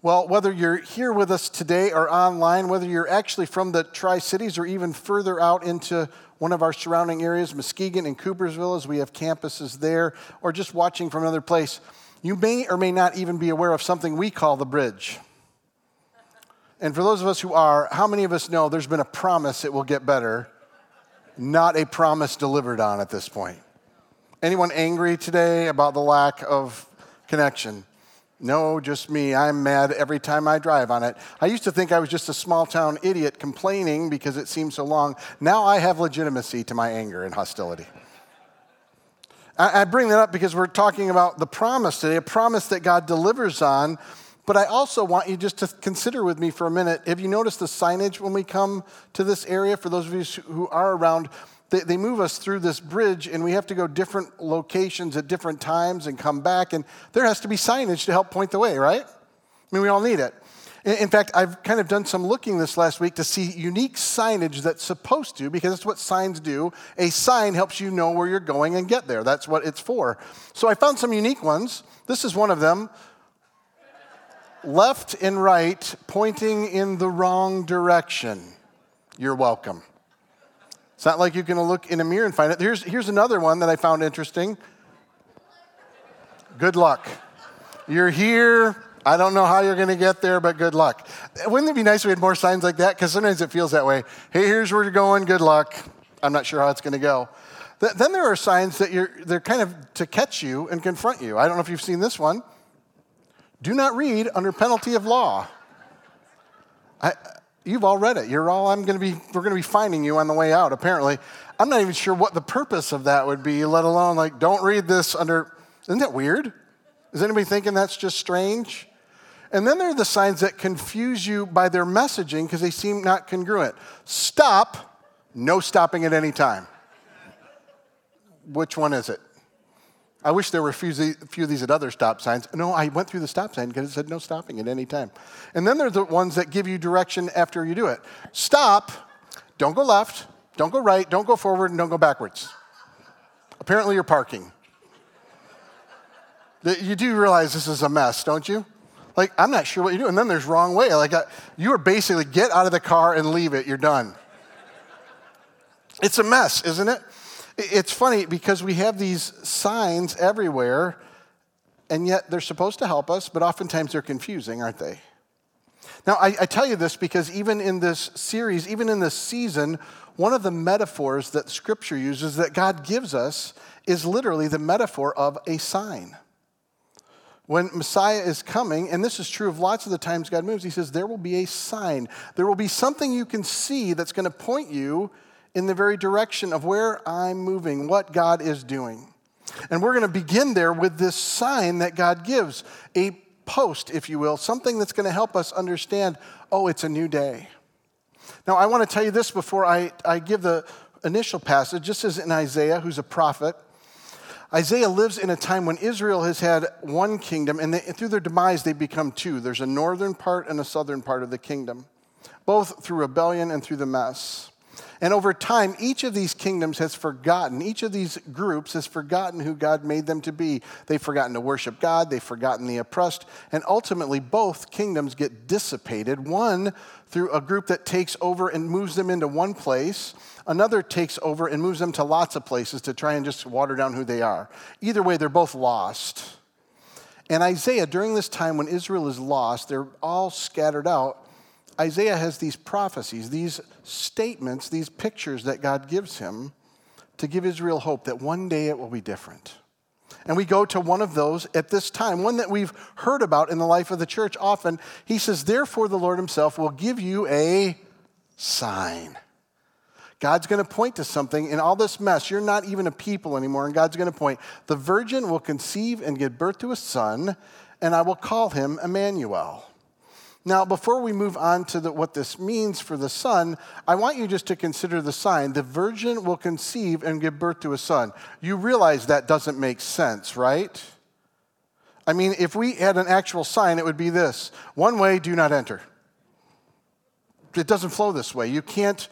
Well, whether you're here with us today or online, whether you're actually from the Tri Cities or even further out into one of our surrounding areas, Muskegon and Coopersville, as we have campuses there, or just watching from another place, you may or may not even be aware of something we call the bridge. And for those of us who are, how many of us know there's been a promise it will get better, not a promise delivered on at this point? Anyone angry today about the lack of connection? No, just me. I'm mad every time I drive on it. I used to think I was just a small town idiot complaining because it seemed so long. Now I have legitimacy to my anger and hostility. I bring that up because we're talking about the promise today, a promise that God delivers on. But I also want you just to consider with me for a minute. Have you noticed the signage when we come to this area? For those of you who are around, they, they move us through this bridge and we have to go different locations at different times and come back. And there has to be signage to help point the way, right? I mean, we all need it. In fact, I've kind of done some looking this last week to see unique signage that's supposed to, because that's what signs do. A sign helps you know where you're going and get there. That's what it's for. So I found some unique ones. This is one of them left and right, pointing in the wrong direction. You're welcome. It's not like you can look in a mirror and find it. Here's, here's another one that I found interesting. Good luck. You're here. I don't know how you're going to get there, but good luck. Wouldn't it be nice if we had more signs like that? Because sometimes it feels that way. Hey, here's where you're going. Good luck. I'm not sure how it's going to go. Then there are signs that you're, they're kind of to catch you and confront you. I don't know if you've seen this one. Do not read under penalty of law. I, You've all read it. You're all, I'm going to be, we're going to be finding you on the way out, apparently. I'm not even sure what the purpose of that would be, let alone, like, don't read this under, isn't that weird? Is anybody thinking that's just strange? And then there are the signs that confuse you by their messaging because they seem not congruent. Stop, no stopping at any time. Which one is it? I wish there were a few, few of these at other stop signs. No, I went through the stop sign because it said no stopping at any time. And then there's the ones that give you direction after you do it. Stop, don't go left, don't go right, don't go forward, and don't go backwards. Apparently, you're parking. You do realize this is a mess, don't you? Like, I'm not sure what you do. And then there's wrong way. Like, you are basically get out of the car and leave it, you're done. It's a mess, isn't it? It's funny because we have these signs everywhere, and yet they're supposed to help us, but oftentimes they're confusing, aren't they? Now, I, I, tell you this because even in this series, even in this season, one of the metaphors that Scripture uses that God gives us is literally the metaphor of a sign. When Messiah is coming, and this is true of lots of the times God moves, He says, There will be a sign. There will be something you can see that's going to point you in the very direction of where I'm moving, what God is doing. And we're going to begin there with this sign that God gives a post, if you will, something that's going to help us understand oh, it's a new day. Now, I want to tell you this before I, I give the initial passage, just as in Isaiah, who's a prophet. Isaiah lives in a time when Israel has had one kingdom, and they, through their demise, they become two. There's a northern part and a southern part of the kingdom, both through rebellion and through the mess. And over time, each of these kingdoms has forgotten, each of these groups has forgotten who God made them to be. They've forgotten to worship God, they've forgotten the oppressed, and ultimately both kingdoms get dissipated. One through a group that takes over and moves them into one place, another takes over and moves them to lots of places to try and just water down who they are. Either way, they're both lost. And Isaiah, during this time when Israel is lost, they're all scattered out. Isaiah has these prophecies, these statements, these pictures that God gives him to give Israel hope that one day it will be different. And we go to one of those at this time, one that we've heard about in the life of the church often. He says, Therefore, the Lord Himself will give you a sign. God's going to point to something in all this mess. You're not even a people anymore, and God's going to point. The virgin will conceive and give birth to a son, and I will call him Emmanuel. Now, before we move on to the, what this means for the son, I want you just to consider the sign. The virgin will conceive and give birth to a son. You realize that doesn't make sense, right? I mean, if we had an actual sign, it would be this one way, do not enter. It doesn't flow this way. You can't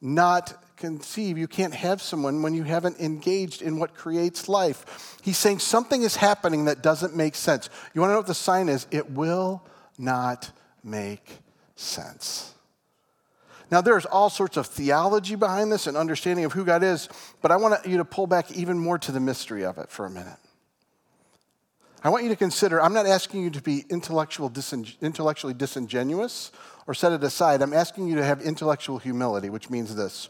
not conceive. You can't have someone when you haven't engaged in what creates life. He's saying something is happening that doesn't make sense. You want to know what the sign is? It will not make sense. Now, there's all sorts of theology behind this and understanding of who God is, but I want you to pull back even more to the mystery of it for a minute. I want you to consider, I'm not asking you to be intellectual intellectually disingenuous or set it aside. I'm asking you to have intellectual humility, which means this.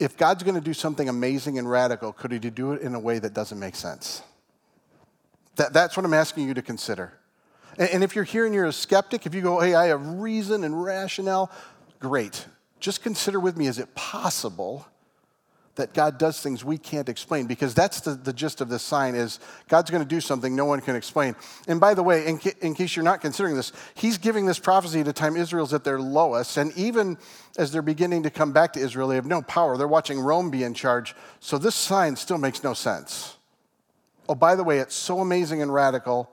If God's going to do something amazing and radical, could he do it in a way that doesn't make sense? That, that's what I'm asking you to consider. And, if you're here and you're a skeptic, if you go, hey, I have reason and rationale, great. Just consider with me is it possible that God does things we can't explain because that's the, the gist of this sign is God's going to do something no one can explain. And by the way, in, in case you're not considering this, he's giving this prophecy at a time Israel's at their lowest. And even as they're beginning to come back to Israel, they have no power. They're watching Rome be in charge. So this sign still makes no sense. Oh, by the way, it's so amazing and radical,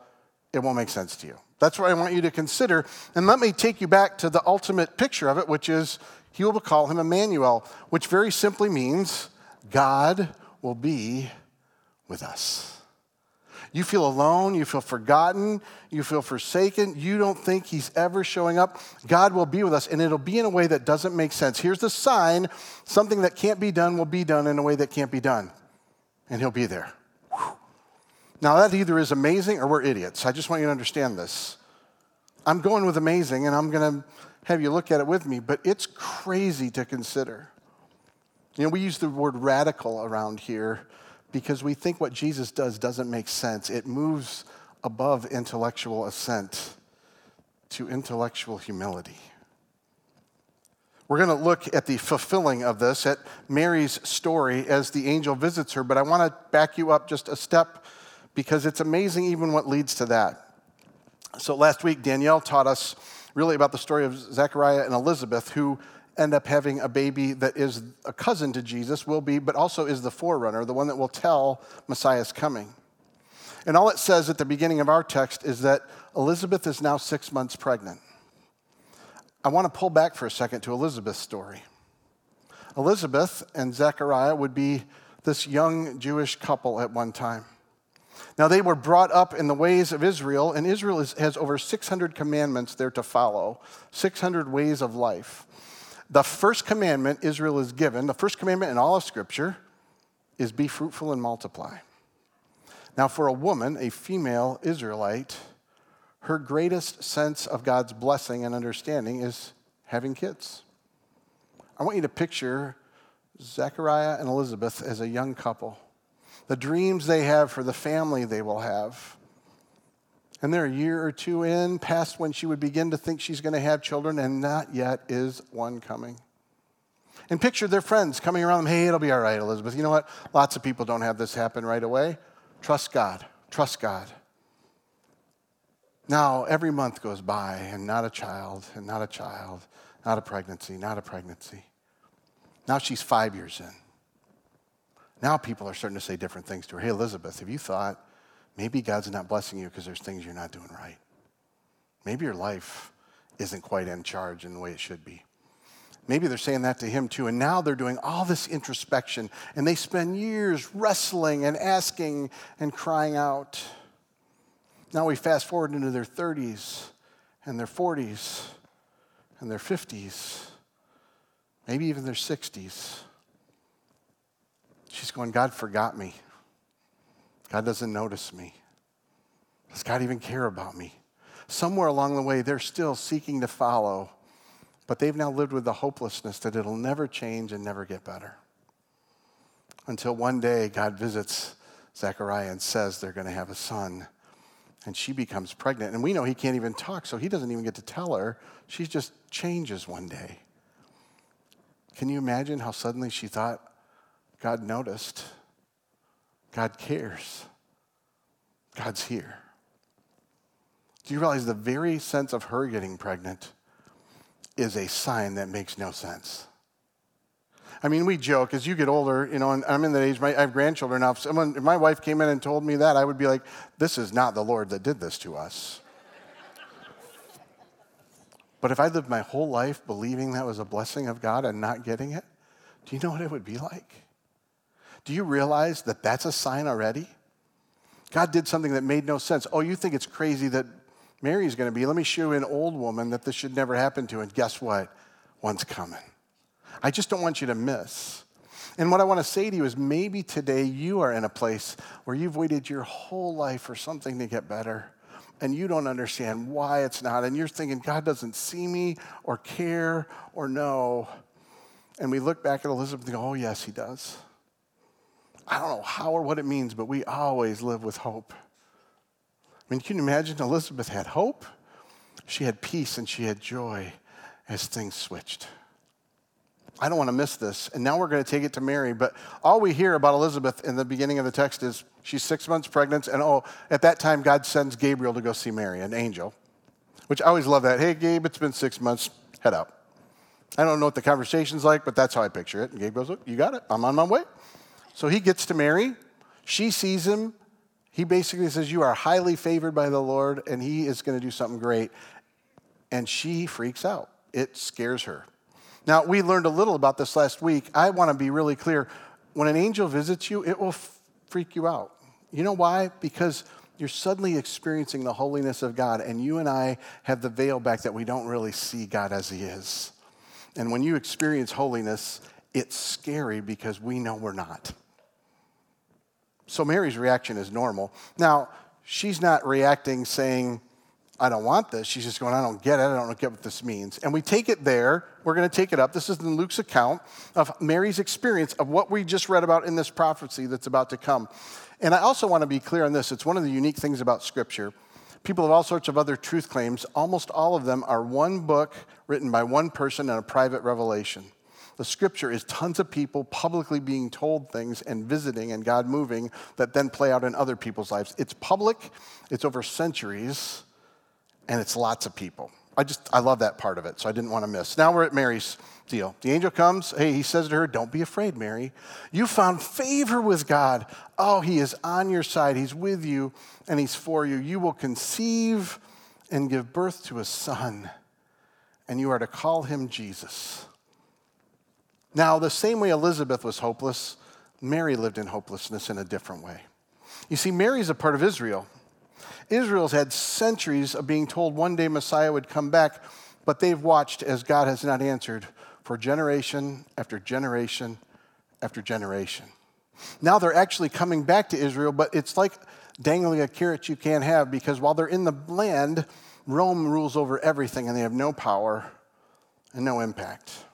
it won't make sense to you. That's what I want you to consider. And let me take you back to the ultimate picture of it, which is he will call him Emmanuel, which very simply means God will be with us. You feel alone, you feel forgotten, you feel forsaken, you don't think He's ever showing up. God will be with us, and it'll be in a way that doesn't make sense. Here's the sign something that can't be done will be done in a way that can't be done, and He'll be there. Now, that either is amazing or we're idiots. I just want you to understand this. I'm going with amazing, and I'm going to have you look at it with me, but it's crazy to consider. You know, we use the word radical around here because we think what Jesus does doesn't make sense. It moves above intellectual assent to intellectual humility. We're going to look at the fulfilling of this, at Mary's story as the angel visits her, but I want to back you up just a step because it's amazing even what leads to that. So last week, Danielle taught us really about the story of Zechariah and Elizabeth, who end up having a baby that is a cousin to Jesus, will be, but also is the forerunner, the one that will tell Messiah's coming. And all it says at the beginning of our text is that Elizabeth is now six months pregnant. I want to pull back for a second to Elizabeth's story. Elizabeth and Zechariah would be this young Jewish couple at one time. Now, they were brought up in the ways of Israel, and Israel is, has over 600 commandments there to follow, 600 ways of life. The first commandment Israel is given, the first commandment in all of Scripture, is be fruitful and multiply. Now, for a woman, a female Israelite, her greatest sense of God's blessing and understanding is having kids. I want you to picture Zechariah and Elizabeth as a young couple, the dreams they have for the family they will have. And they're a year or two in, past when she would begin to think she's going to have children, and not yet is one coming. And picture their friends coming around them, hey, it'll be all right, Elizabeth. You know what? Lots of people don't have this happen right away. Trust God. Trust God. Now, every month goes by, and not a child, and not a child, not a pregnancy, not a pregnancy. Now she's five years in. Now people are starting to say different things to her. Hey, Elizabeth, have you thought Maybe God's not blessing you because there's things you're not doing right. Maybe your life isn't quite in charge in the way it should be. Maybe they're saying that to him too. And now they're doing all this introspection and they spend years wrestling and asking and crying out. Now we fast forward into their 30s and their 40s and their 50s, maybe even their 60s. She's going, God forgot me. God doesn't notice me. Does God even care about me? Somewhere along the way, they're still seeking to follow, but they've now lived with the hopelessness that it'll never change and never get better. Until one day, God visits Zechariah and says they're going to have a son. And she becomes pregnant. And we know he can't even talk, so he doesn't even get to tell her. She just changes one day. Can you imagine how suddenly she thought God noticed? God cares. God's here. Do you realize the very sense of her getting pregnant is a sign that makes no sense? I mean, we joke as you get older, you know, and I'm in that age, my, I have grandchildren now. If, someone, if my wife came in and told me that, I would be like, this is not the Lord that did this to us. but if I lived my whole life believing that was a blessing of God and not getting it, do you know what it would be like? Do you realize that that's a sign already? God did something that made no sense. Oh, you think it's crazy that Mary's going to be, let me show you an old woman that this should never happen to. And guess what? One's coming. I just don't want you to miss. And what I want to say to you is maybe today you are in a place where you've waited your whole life for something to get better and you don't understand why it's not. And you're thinking, God doesn't see me or care or know. And we look back at Elizabeth and go, oh, yes, he does. I don't know how or what it means, but we always live with hope. I mean, can you imagine Elizabeth had hope? She had peace and she had joy as things switched. I don't want to miss this. And now we're going to take it to Mary. But all we hear about Elizabeth in the beginning of the text is she's six months pregnant. And oh, at that time, God sends Gabriel to go see Mary, an angel, which I always love that. Hey, Gabe, it's been six months. Head out. I don't know what the conversation's like, but that's how I picture it. And Gabe goes, Look, you got it. I'm on my way. So he gets to Mary. She sees him. He basically says, You are highly favored by the Lord, and he is going to do something great. And she freaks out. It scares her. Now, we learned a little about this last week. I want to be really clear. When an angel visits you, it will f- freak you out. You know why? Because you're suddenly experiencing the holiness of God, and you and I have the veil back that we don't really see God as He is. And when you experience holiness, it's scary because we know we're not. So Mary's reaction is normal. Now, she's not reacting saying, I don't want this. She's just going, I don't get it. I don't get what this means. And we take it there. We're going to take it up. This is in Luke's account of Mary's experience of what we just read about in this prophecy that's about to come. And I also want to be clear on this. It's one of the unique things about Scripture. People have all sorts of other truth claims. Almost all of them are one book written by one person and a private revelation. The scripture is tons of people publicly being told things and visiting and God moving that then play out in other people's lives. It's public, it's over centuries, and it's lots of people. I just, I love that part of it, so I didn't want to miss. Now we're at Mary's deal. The angel comes. Hey, he says to her, Don't be afraid, Mary. You found favor with God. Oh, he is on your side. He's with you and he's for you. You will conceive and give birth to a son, and you are to call him Jesus. Now, the same way Elizabeth was hopeless, Mary lived in hopelessness in a different way. You see, Mary's a part of Israel. Israel's had centuries of being told one day Messiah would come back, but they've watched as God has not answered for generation after generation after generation. Now they're actually coming back to Israel, but it's like dangling a carrot you can't have because while they're in the land, Rome rules over everything and they have no power and no impact.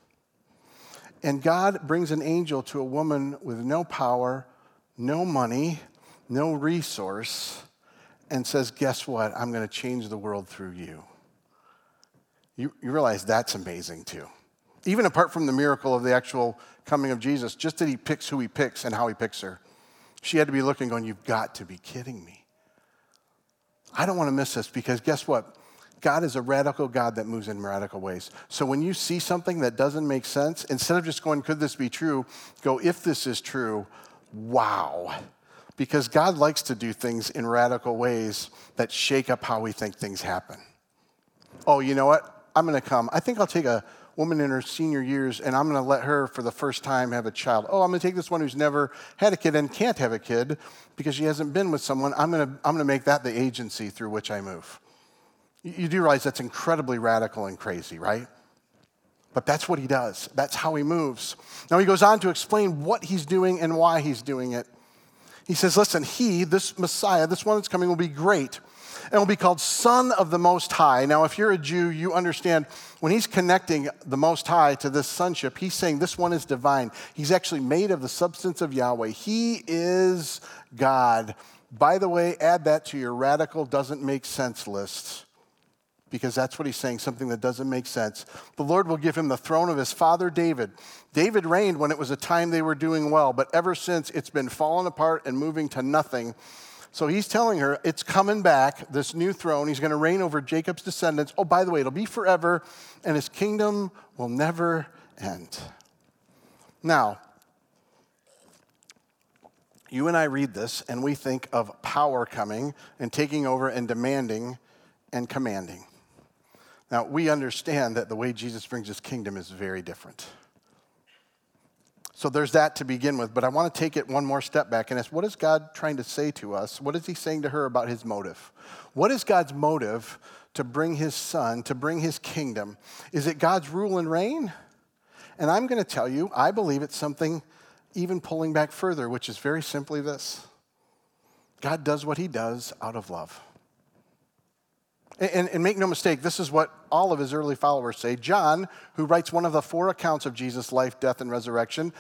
And God brings an angel to a woman with no power, no money, no resource, and says, Guess what? I'm going to change the world through you. you. You realize that's amazing too. Even apart from the miracle of the actual coming of Jesus, just that he picks who he picks and how he picks her. She had to be looking, going, You've got to be kidding me. I don't want to miss this because guess what? God is a radical God that moves in radical ways. So when you see something that doesn't make sense, instead of just going, could this be true? Go, if this is true, wow. Because God likes to do things in radical ways that shake up how we think things happen. Oh, you know what? I'm going to come. I think I'll take a woman in her senior years and I'm going to let her for the first time have a child. Oh, I'm going to take this one who's never had a kid and can't have a kid because she hasn't been with someone. I'm going to, I'm going to make that the agency through which I move. You do realize that's incredibly radical and crazy, right? But that's what he does. That's how he moves. Now he goes on to explain what he's doing and why he's doing it. He says, Listen, he, this Messiah, this one that's coming, will be great and will be called Son of the Most High. Now, if you're a Jew, you understand when he's connecting the Most High to this sonship, he's saying this one is divine. He's actually made of the substance of Yahweh. He is God. By the way, add that to your radical doesn't make sense list because that's what he's saying, something that doesn't make sense. The Lord will give him the throne of his father David. David reigned when it was a time they were doing well, but ever since it's been falling apart and moving to nothing. So he's telling her it's coming back, this new throne. He's going to reign over Jacob's descendants. Oh, by the way, it'll be forever, and his kingdom will never end. Now, you and I read this, and we think of power coming and taking over and demanding and commanding. Now, we understand that the way Jesus brings his kingdom is very different. So there's that to begin with. But I want to take it one more step back and ask what is God trying to say to us? What is He saying to her about His motive? What is God's motive to bring His Son, to bring His kingdom? Is it God's rule and reign? And I'm going to tell you, I believe it's something even pulling back further, which is very simply this God does what He does out of love. And, and, make no mistake, this is what all of his early followers say. John, who writes one of the four accounts of Jesus' life, death, and resurrection,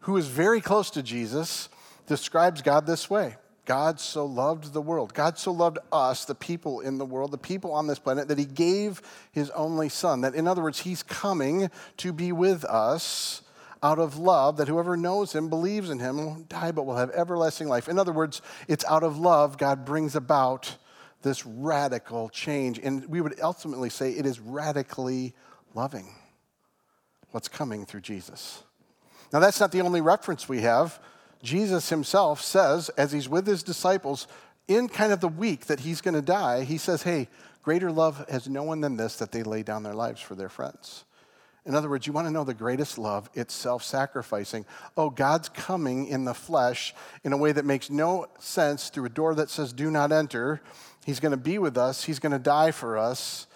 who is very close to Jesus, describes God this way God so loved the world. God so loved us, the people in the world, the people on this planet, that he gave his only son. That, in other words, he's coming to be with us out of love, that whoever knows him, believes in him, won't die but will have everlasting life. In other words, it's out of love God brings about this radical change. And we would ultimately say it is radically loving what's coming through Jesus. Now, that's not the only reference we have. Jesus himself says, as he's with his disciples, in kind of the week that he's going to die, he says, Hey, greater love has no one than this, that they lay down their lives for their friends. In other words, you want to know the greatest love? It's self sacrificing. Oh, God's coming in the flesh in a way that makes no sense through a door that says, Do not enter. He's going to be with us, He's going to die for us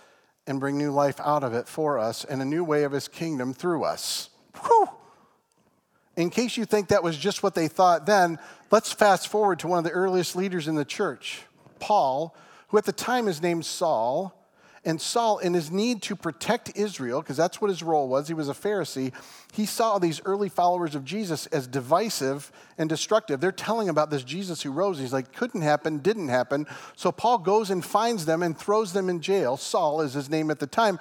and bring new life out of it for us and a new way of His kingdom through us. Whew. In case you think that was just what they thought then, let's fast forward to one of the earliest leaders in the church, Paul, who at the time is named Saul. And Saul, in his need to protect Israel, because that's what his role was, he was a Pharisee, he saw these early followers of Jesus as divisive and destructive. They're telling about this Jesus who rose. He's like, couldn't happen, didn't happen. So Paul goes and finds them and throws them in jail. Saul is his name at the time.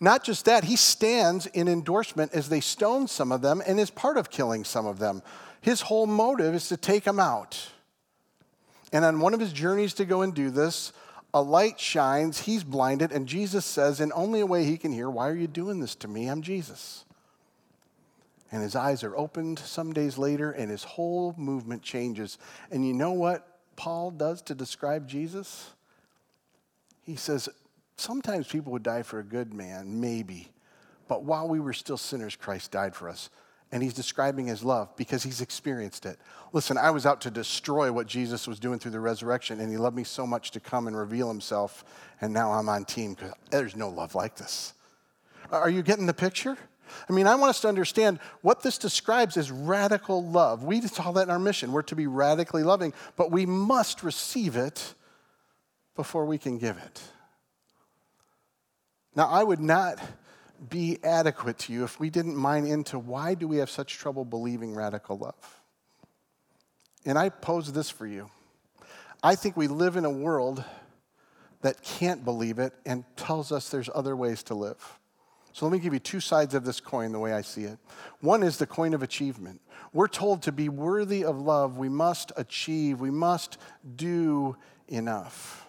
Not just that, he stands in endorsement as they stone some of them and is part of killing some of them. His whole motive is to take them out. And on one of his journeys to go and do this, a light shines, he's blinded, and Jesus says, in only a way he can hear, Why are you doing this to me? I'm Jesus. And his eyes are opened some days later, and his whole movement changes. And you know what Paul does to describe Jesus? He says, Sometimes people would die for a good man, maybe. But while we were still sinners, Christ died for us and he's describing his love because he's experienced it. Listen, I was out to destroy what Jesus was doing through the resurrection, and he loved me so much to come and reveal himself, and now I'm on team because there's no love like this. Are you getting the picture? I mean, I want us to understand what this describes is radical love. We saw that in our mission. We're to be radically loving, but we must receive it before we can give it. Now, I would not be adequate to you if we didn't mine into why do we have such trouble believing radical love. And I pose this for you. I think we live in a world that can't believe it and tells us there's other ways to live. So let me give you two sides of this coin the way I see it. One is the coin of achievement. We're told to be worthy of love, we must achieve, we must do enough.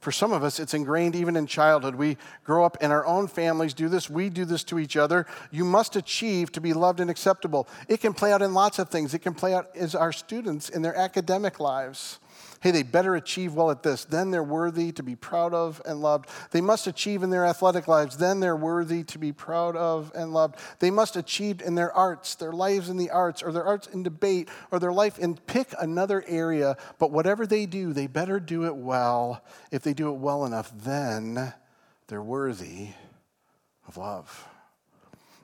For some of us, it's ingrained even in childhood. We grow up in our own families, do this, we do this to each other. You must achieve to be loved and acceptable. It can play out in lots of things. It can play out as our students in their academic lives hey, they better achieve well at this. Then they're worthy to be proud of and loved. They must achieve in their athletic lives. Then they're worthy to be proud of and loved. They must achieve in their arts, their lives in the arts, or their arts in debate, or their life in pick another area. But whatever they do, they better do it well. If they do it well enough, then they're worthy of love.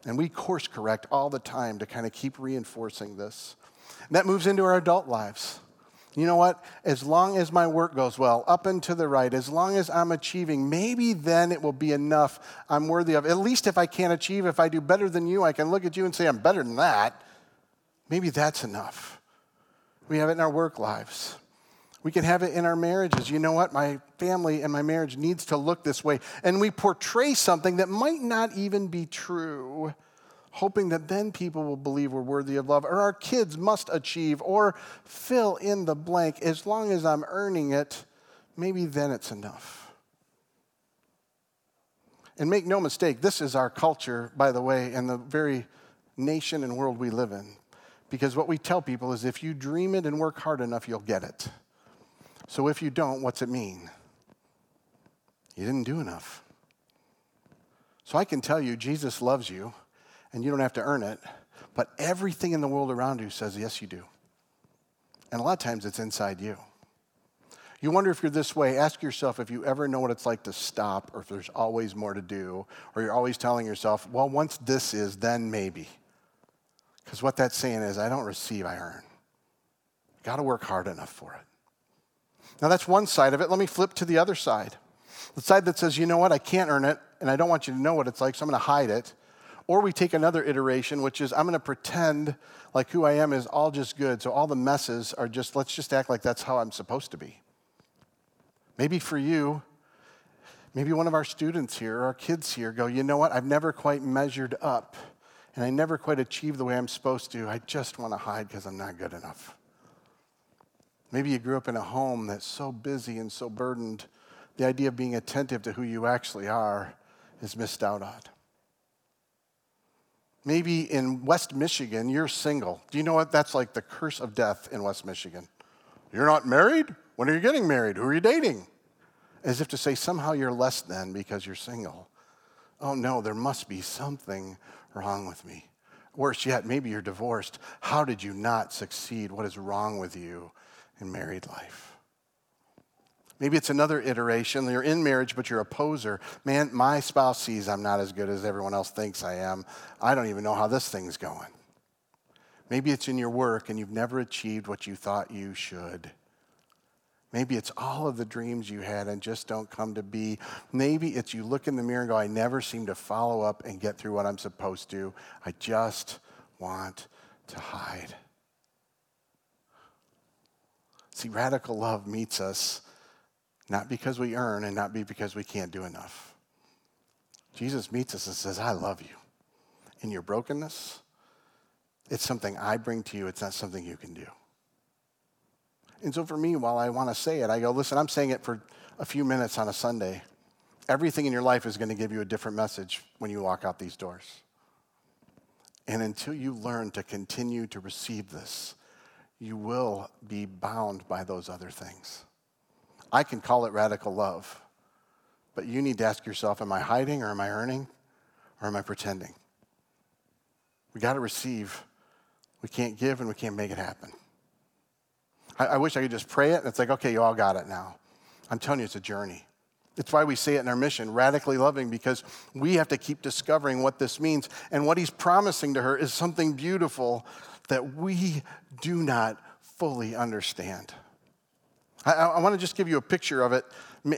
And we course correct all the time to kind of keep reinforcing this. And that moves into our adult lives. You know what? As long as my work goes well, up and to the right, as long as I'm achieving, maybe then it will be enough I'm worthy of. At least if I can't achieve, if I do better than you, I can look at you and say, I'm better than that. Maybe that's enough. We have it in our work lives. We can have it in our marriages. You know what? My family and my marriage needs to look this way. And we portray something that might not even be true hoping that then people will believe we're worthy of love, or our kids must achieve, or fill in the blank. As long as I'm earning it, maybe then it's enough. And make no mistake, this is our culture, by the way, and the very nation and world we live in. Because what we tell people is if you dream it and work hard enough, you'll get it. So if you don't, what's it mean? You didn't do enough. So I can tell you, Jesus loves you and you don't have to earn it. But everything in the world around you says, yes, you do. And a lot of times it's inside you. You wonder if you're this way. Ask yourself if you ever know what it's like to stop or if there's always more to do, or you're always telling yourself, well, once this is, then maybe. Because what that's saying is, I don't receive, I earn. Got to work hard enough for it. Now, that's one side of it. Let me flip to the other side the side that says, you know what, I can't earn it, and I don't want you to know what it's like, so I'm going to hide it. Or we take another iteration, which is I'm going to pretend like who I am is all just good. So all the messes are just, let's just act like that's how I'm supposed to be. Maybe for you, maybe one of our students here, our kids here, go, you know what? I've never quite measured up and I never quite achieved the way I'm supposed to. I just want to hide because I'm not good enough. Maybe you grew up in a home that's so busy and so burdened, the idea of being attentive to who you actually are is missed out on. Maybe in West Michigan, you're single. Do you know what? That's like the curse of death in West Michigan. You're not married? When are you getting married? Who are you dating? As if to say somehow you're less than because you're single. Oh no, there must be something wrong with me. Worse yet, maybe you're divorced. How did you not succeed? What is wrong with you in married life? Maybe it's another iteration. You're in marriage, but you're a poser. Man, my spouse sees I'm not as good as everyone else thinks I am. I don't even know how this thing's going. Maybe it's in your work and you've never achieved what you thought you should. Maybe it's all of the dreams you had and just don't come to be. Maybe it's you look in the mirror and go, I never seem to follow up and get through what I'm supposed to. I just want to hide. See, radical love meets us not because we earn and not be because we can't do enough. Jesus meets us and says, I love you. In your brokenness, it's something I bring to you, it's not something you can do. And so for me, while I want to say it, I go, listen, I'm saying it for a few minutes on a Sunday. Everything in your life is going to give you a different message when you walk out these doors. And until you learn to continue to receive this, you will be bound by those other things. I can call it radical love, but you need to ask yourself am I hiding or am I earning or am I pretending? We got to receive. We can't give and we can't make it happen. I, I wish I could just pray it and it's like, okay, you all got it now. I'm telling you, it's a journey. It's why we say it in our mission, radically loving, because we have to keep discovering what this means. And what he's promising to her is something beautiful that we do not fully understand. I, I want to just give you a picture of it,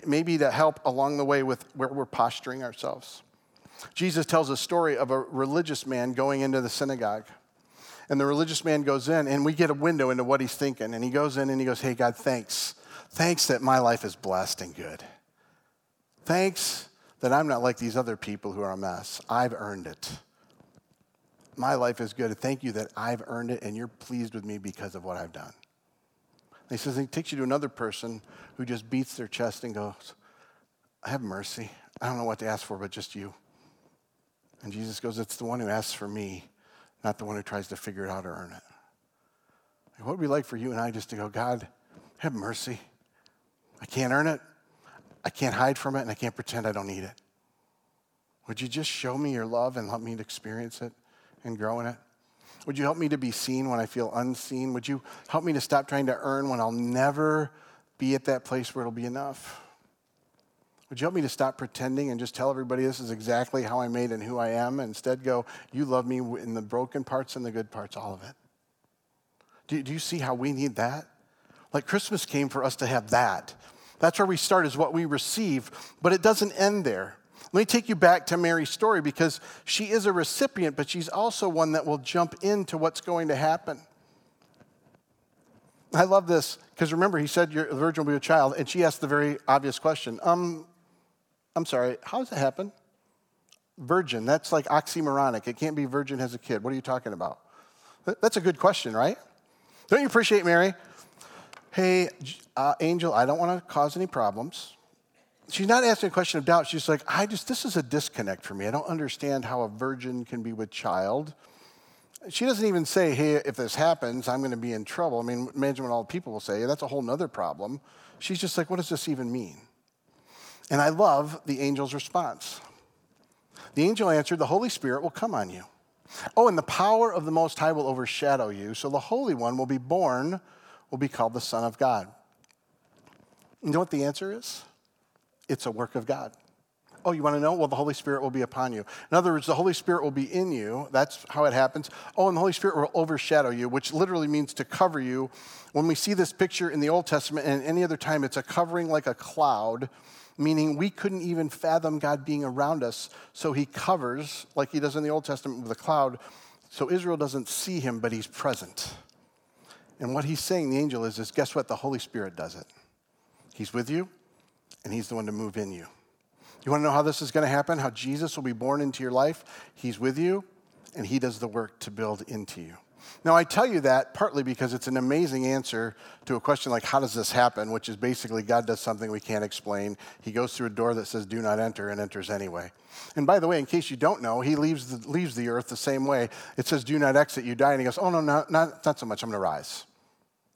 maybe to help along the way with where we're posturing ourselves. Jesus tells a story of a religious man going into the synagogue. And the religious man goes in, and we get a window into what he's thinking. And he goes in and he goes, Hey, God, thanks. Thanks that my life is blessed and good. Thanks that I'm not like these other people who are a mess. I've earned it. My life is good. Thank you that I've earned it and you're pleased with me because of what I've done. He says, he takes you to another person who just beats their chest and goes, I have mercy. I don't know what to ask for, but just you. And Jesus goes, It's the one who asks for me not the one who tries to figure it out or earn it. What would it be like for you and I just to go, God, have mercy. I can't earn it. I can't hide from it, and I can't pretend I don't need it. Would you just show me your love and help me experience it and grow in it? Would you help me to be seen when I feel unseen? Would you help me to stop trying to earn when I'll never be at that place where it'll be enough? Would you help me to stop pretending and just tell everybody this is exactly how I'm made and who I am? And instead, go, you love me in the broken parts and the good parts, all of it. Do, do you see how we need that? Like Christmas came for us to have that. That's where we start, is what we receive, but it doesn't end there. Let me take you back to Mary's story because she is a recipient, but she's also one that will jump into what's going to happen. I love this because remember, he said, the virgin will be a child, and she asked the very obvious question um, I'm sorry, how does it happen? Virgin, that's like oxymoronic. It can't be virgin has a kid. What are you talking about? That's a good question, right? Don't you appreciate Mary? Hey, uh, angel, I don't want to cause any problems. She's not asking a question of doubt. She's like, I just, this is a disconnect for me. I don't understand how a virgin can be with child. She doesn't even say, hey, if this happens, I'm going to be in trouble. I mean, imagine what all the people will say. That's a whole other problem. She's just like, what does this even mean? And I love the angel's response. The angel answered, The Holy Spirit will come on you, Oh, and the power of the Most High will overshadow you, so the Holy One will be born, will be called the Son of God. You know what the answer is? It's a work of God. Oh, you want to know? Well, the Holy Spirit will be upon you. In other words, the Holy Spirit will be in you. That's how it happens. Oh, and the Holy Spirit will overshadow you, which literally means to cover you. When we see this picture in the Old Testament and any other time, it's a covering like a cloud, meaning we couldn't even fathom God being around us. So he covers, like he does in the Old Testament with a cloud, so Israel doesn't see him, but he's present. And what he's saying, the angel is, is guess what? The Holy Spirit does it. He's with you, and he's the one to move in you. You want to know how this is going to happen? How Jesus will be born into your life? He's with you, and He does the work to build into you. Now, I tell you that partly because it's an amazing answer to a question like, how does this happen? Which is basically God does something we can't explain. He goes through a door that says, do not enter, and enters anyway. And by the way, in case you don't know, He leaves the, leaves the earth the same way. It says, do not exit, you die. And He goes, oh, no, not, not, not so much, I'm going to rise.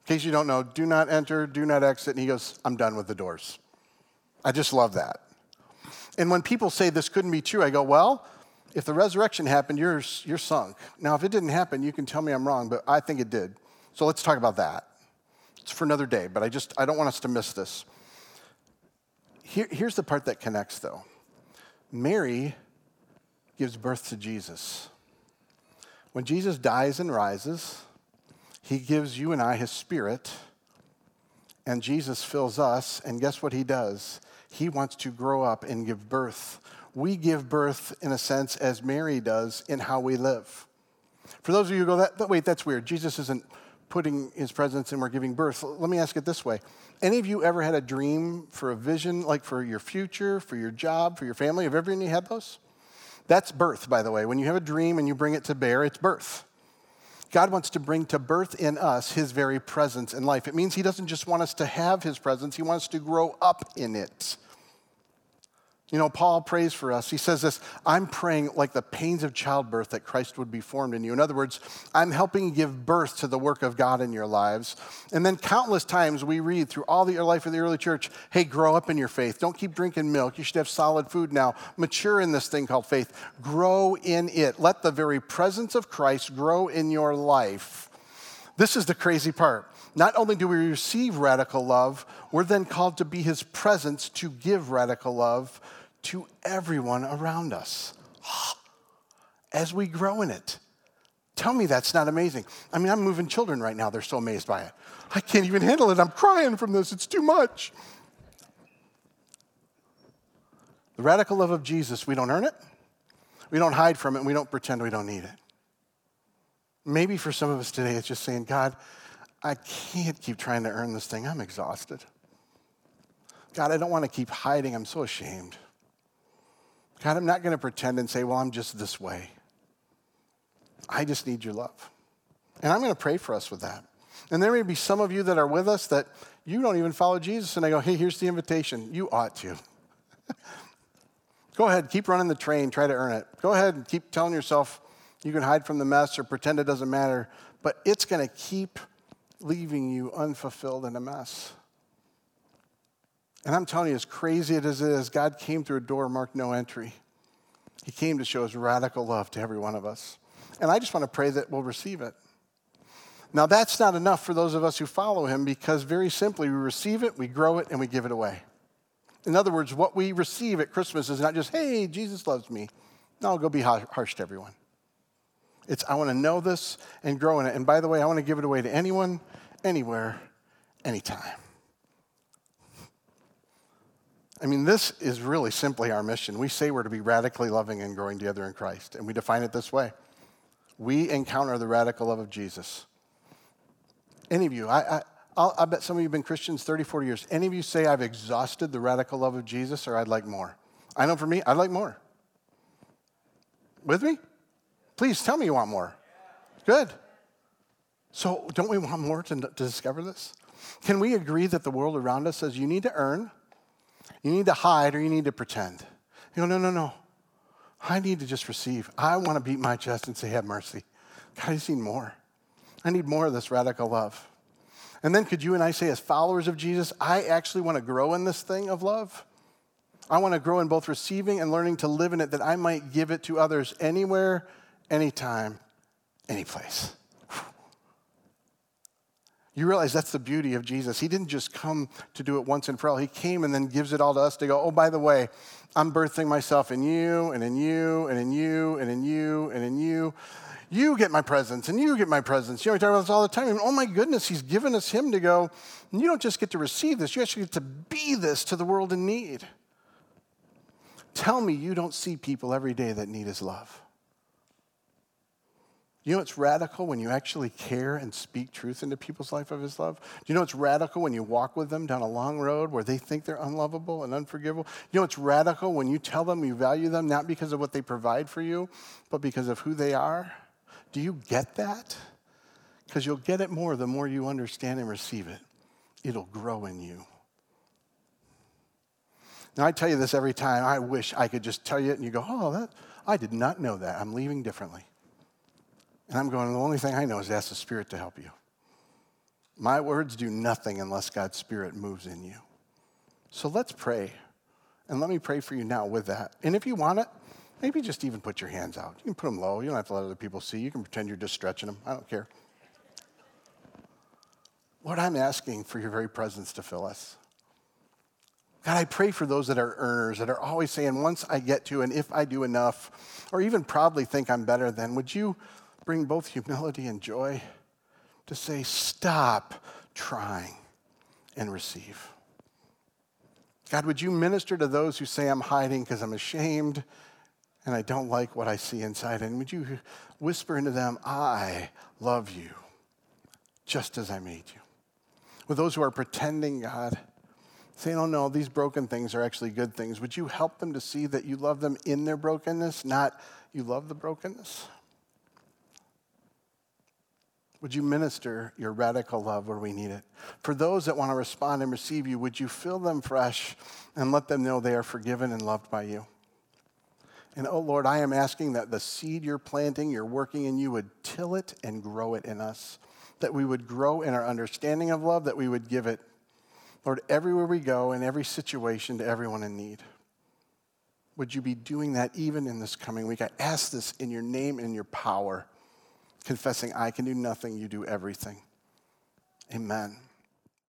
In case you don't know, do not enter, do not exit. And He goes, I'm done with the doors. I just love that. And when people say this couldn't be true, I go, well, if the resurrection happened, you're, you're sunk. Now, if it didn't happen, you can tell me I'm wrong, but I think it did. So let's talk about that. It's for another day, but I just, I don't want us to miss this. Here, here's the part that connects, though Mary gives birth to Jesus. When Jesus dies and rises, he gives you and I his spirit, and Jesus fills us, and guess what he does? He wants to grow up and give birth. We give birth, in a sense, as Mary does in how we live. For those of you who go, that, wait, that's weird. Jesus isn't putting his presence and we're giving birth. Let me ask it this way Any of you ever had a dream for a vision, like for your future, for your job, for your family? Have everyone had those? That's birth, by the way. When you have a dream and you bring it to bear, it's birth. God wants to bring to birth in us his very presence in life. It means he doesn't just want us to have his presence, he wants us to grow up in it. You know, Paul prays for us. He says this I'm praying like the pains of childbirth that Christ would be formed in you. In other words, I'm helping give birth to the work of God in your lives. And then countless times we read through all the life of the early church hey, grow up in your faith. Don't keep drinking milk. You should have solid food now. Mature in this thing called faith. Grow in it. Let the very presence of Christ grow in your life. This is the crazy part. Not only do we receive radical love, we're then called to be his presence to give radical love to everyone around us as we grow in it. Tell me that's not amazing. I mean, I'm moving children right now. They're so amazed by it. I can't even handle it. I'm crying from this. It's too much. The radical love of Jesus, we don't earn it. We don't hide from it. We don't pretend we don't need it. Maybe for some of us today, it's just saying, God, I can't keep trying to earn this thing. I'm exhausted. God, I don't want to keep hiding. I'm so ashamed. God, I'm not going to pretend and say, well, I'm just this way. I just need your love. And I'm going to pray for us with that. And there may be some of you that are with us that you don't even follow Jesus. And I go, hey, here's the invitation. You ought to. Go ahead, keep running the train, try to earn it. Go ahead and keep telling yourself you can hide from the mess or pretend it doesn't matter, but it's going to keep leaving you unfulfilled in a mess. And I'm telling you, as crazy as it is, God came through a door marked no entry. He came to show his radical love to every one of us. And I just want to pray that we'll receive it. Now, that's not enough for those of us who follow him because, very simply, we receive it, we grow it, and we give it away. In other words, what we receive at Christmas is not just, hey, Jesus loves me. No, I'll go be harsh to everyone. It's, I want to know this and grow in it. And by the way, I want to give it away to anyone, anywhere, anytime. I mean, this is really simply our mission. We say we're to be radically loving and growing together in Christ, and we define it this way we encounter the radical love of Jesus. Any of you, I, I, I bet some of you have been Christians 30, 40 years. Any of you say, I've exhausted the radical love of Jesus, or I'd like more? I know for me, I'd like more. With me? Please tell me you want more. Good. So, don't we want more to, to discover this? Can we agree that the world around us says you need to earn, you need to hide or you need to pretend. You go, no, no, no. I need to just receive. I want to beat my chest and say, have mercy. God, I just need more. I need more of this radical love. And then could you and I say, as followers of Jesus, I actually want to grow in this thing of love? I want to grow in both receiving and learning to live in it that I might give it to others anywhere, anytime, anyplace. You realize that's the beauty of Jesus. He didn't just come to do it once and for all. He came and then gives it all to us to go, oh, by the way, I'm birthing myself in you and in you and in you and in you and in you. You get my presence and you get my presence. You know, we talk about this all the time. Oh my goodness, he's given us him to go. You don't just get to receive this, you actually get to be this to the world in need. Tell me you don't see people every day that need his love. You know it's radical when you actually care and speak truth into people's life of his love? Do you know it's radical when you walk with them down a long road where they think they're unlovable and unforgivable? You know it's radical when you tell them you value them not because of what they provide for you, but because of who they are? Do you get that? Because you'll get it more the more you understand and receive it. It'll grow in you. Now, I tell you this every time. I wish I could just tell you it and you go, oh, that, I did not know that. I'm leaving differently. And I'm going, the only thing I know is ask the Spirit to help you. My words do nothing unless God's Spirit moves in you. So let's pray. And let me pray for you now with that. And if you want it, maybe just even put your hands out. You can put them low. You don't have to let other people see. You can pretend you're just stretching them. I don't care. Lord, I'm asking for your very presence to fill us. God, I pray for those that are earners, that are always saying, once I get to, and if I do enough, or even probably think I'm better than, would you bring both humility and joy to say, stop trying and receive? God, would you minister to those who say, I'm hiding because I'm ashamed and I don't like what I see inside? And would you whisper into them, I love you just as I made you? With those who are pretending, God, saying, oh no, these broken things are actually good things, would you help them to see that you love them in their brokenness, not you love the brokenness? Would you minister your radical love where we need it? For those that want to respond and receive you, would you fill them fresh and let them know they are forgiven and loved by you? And oh Lord, I am asking that the seed you're planting, you're working in you, would till it and grow it in us. That we would grow in our understanding of love, that we would give it, Lord, everywhere we go, in every situation, to everyone in need. Would you be doing that even in this coming week? I ask this in your name and your power confessing, I can do nothing, you do everything. Amen.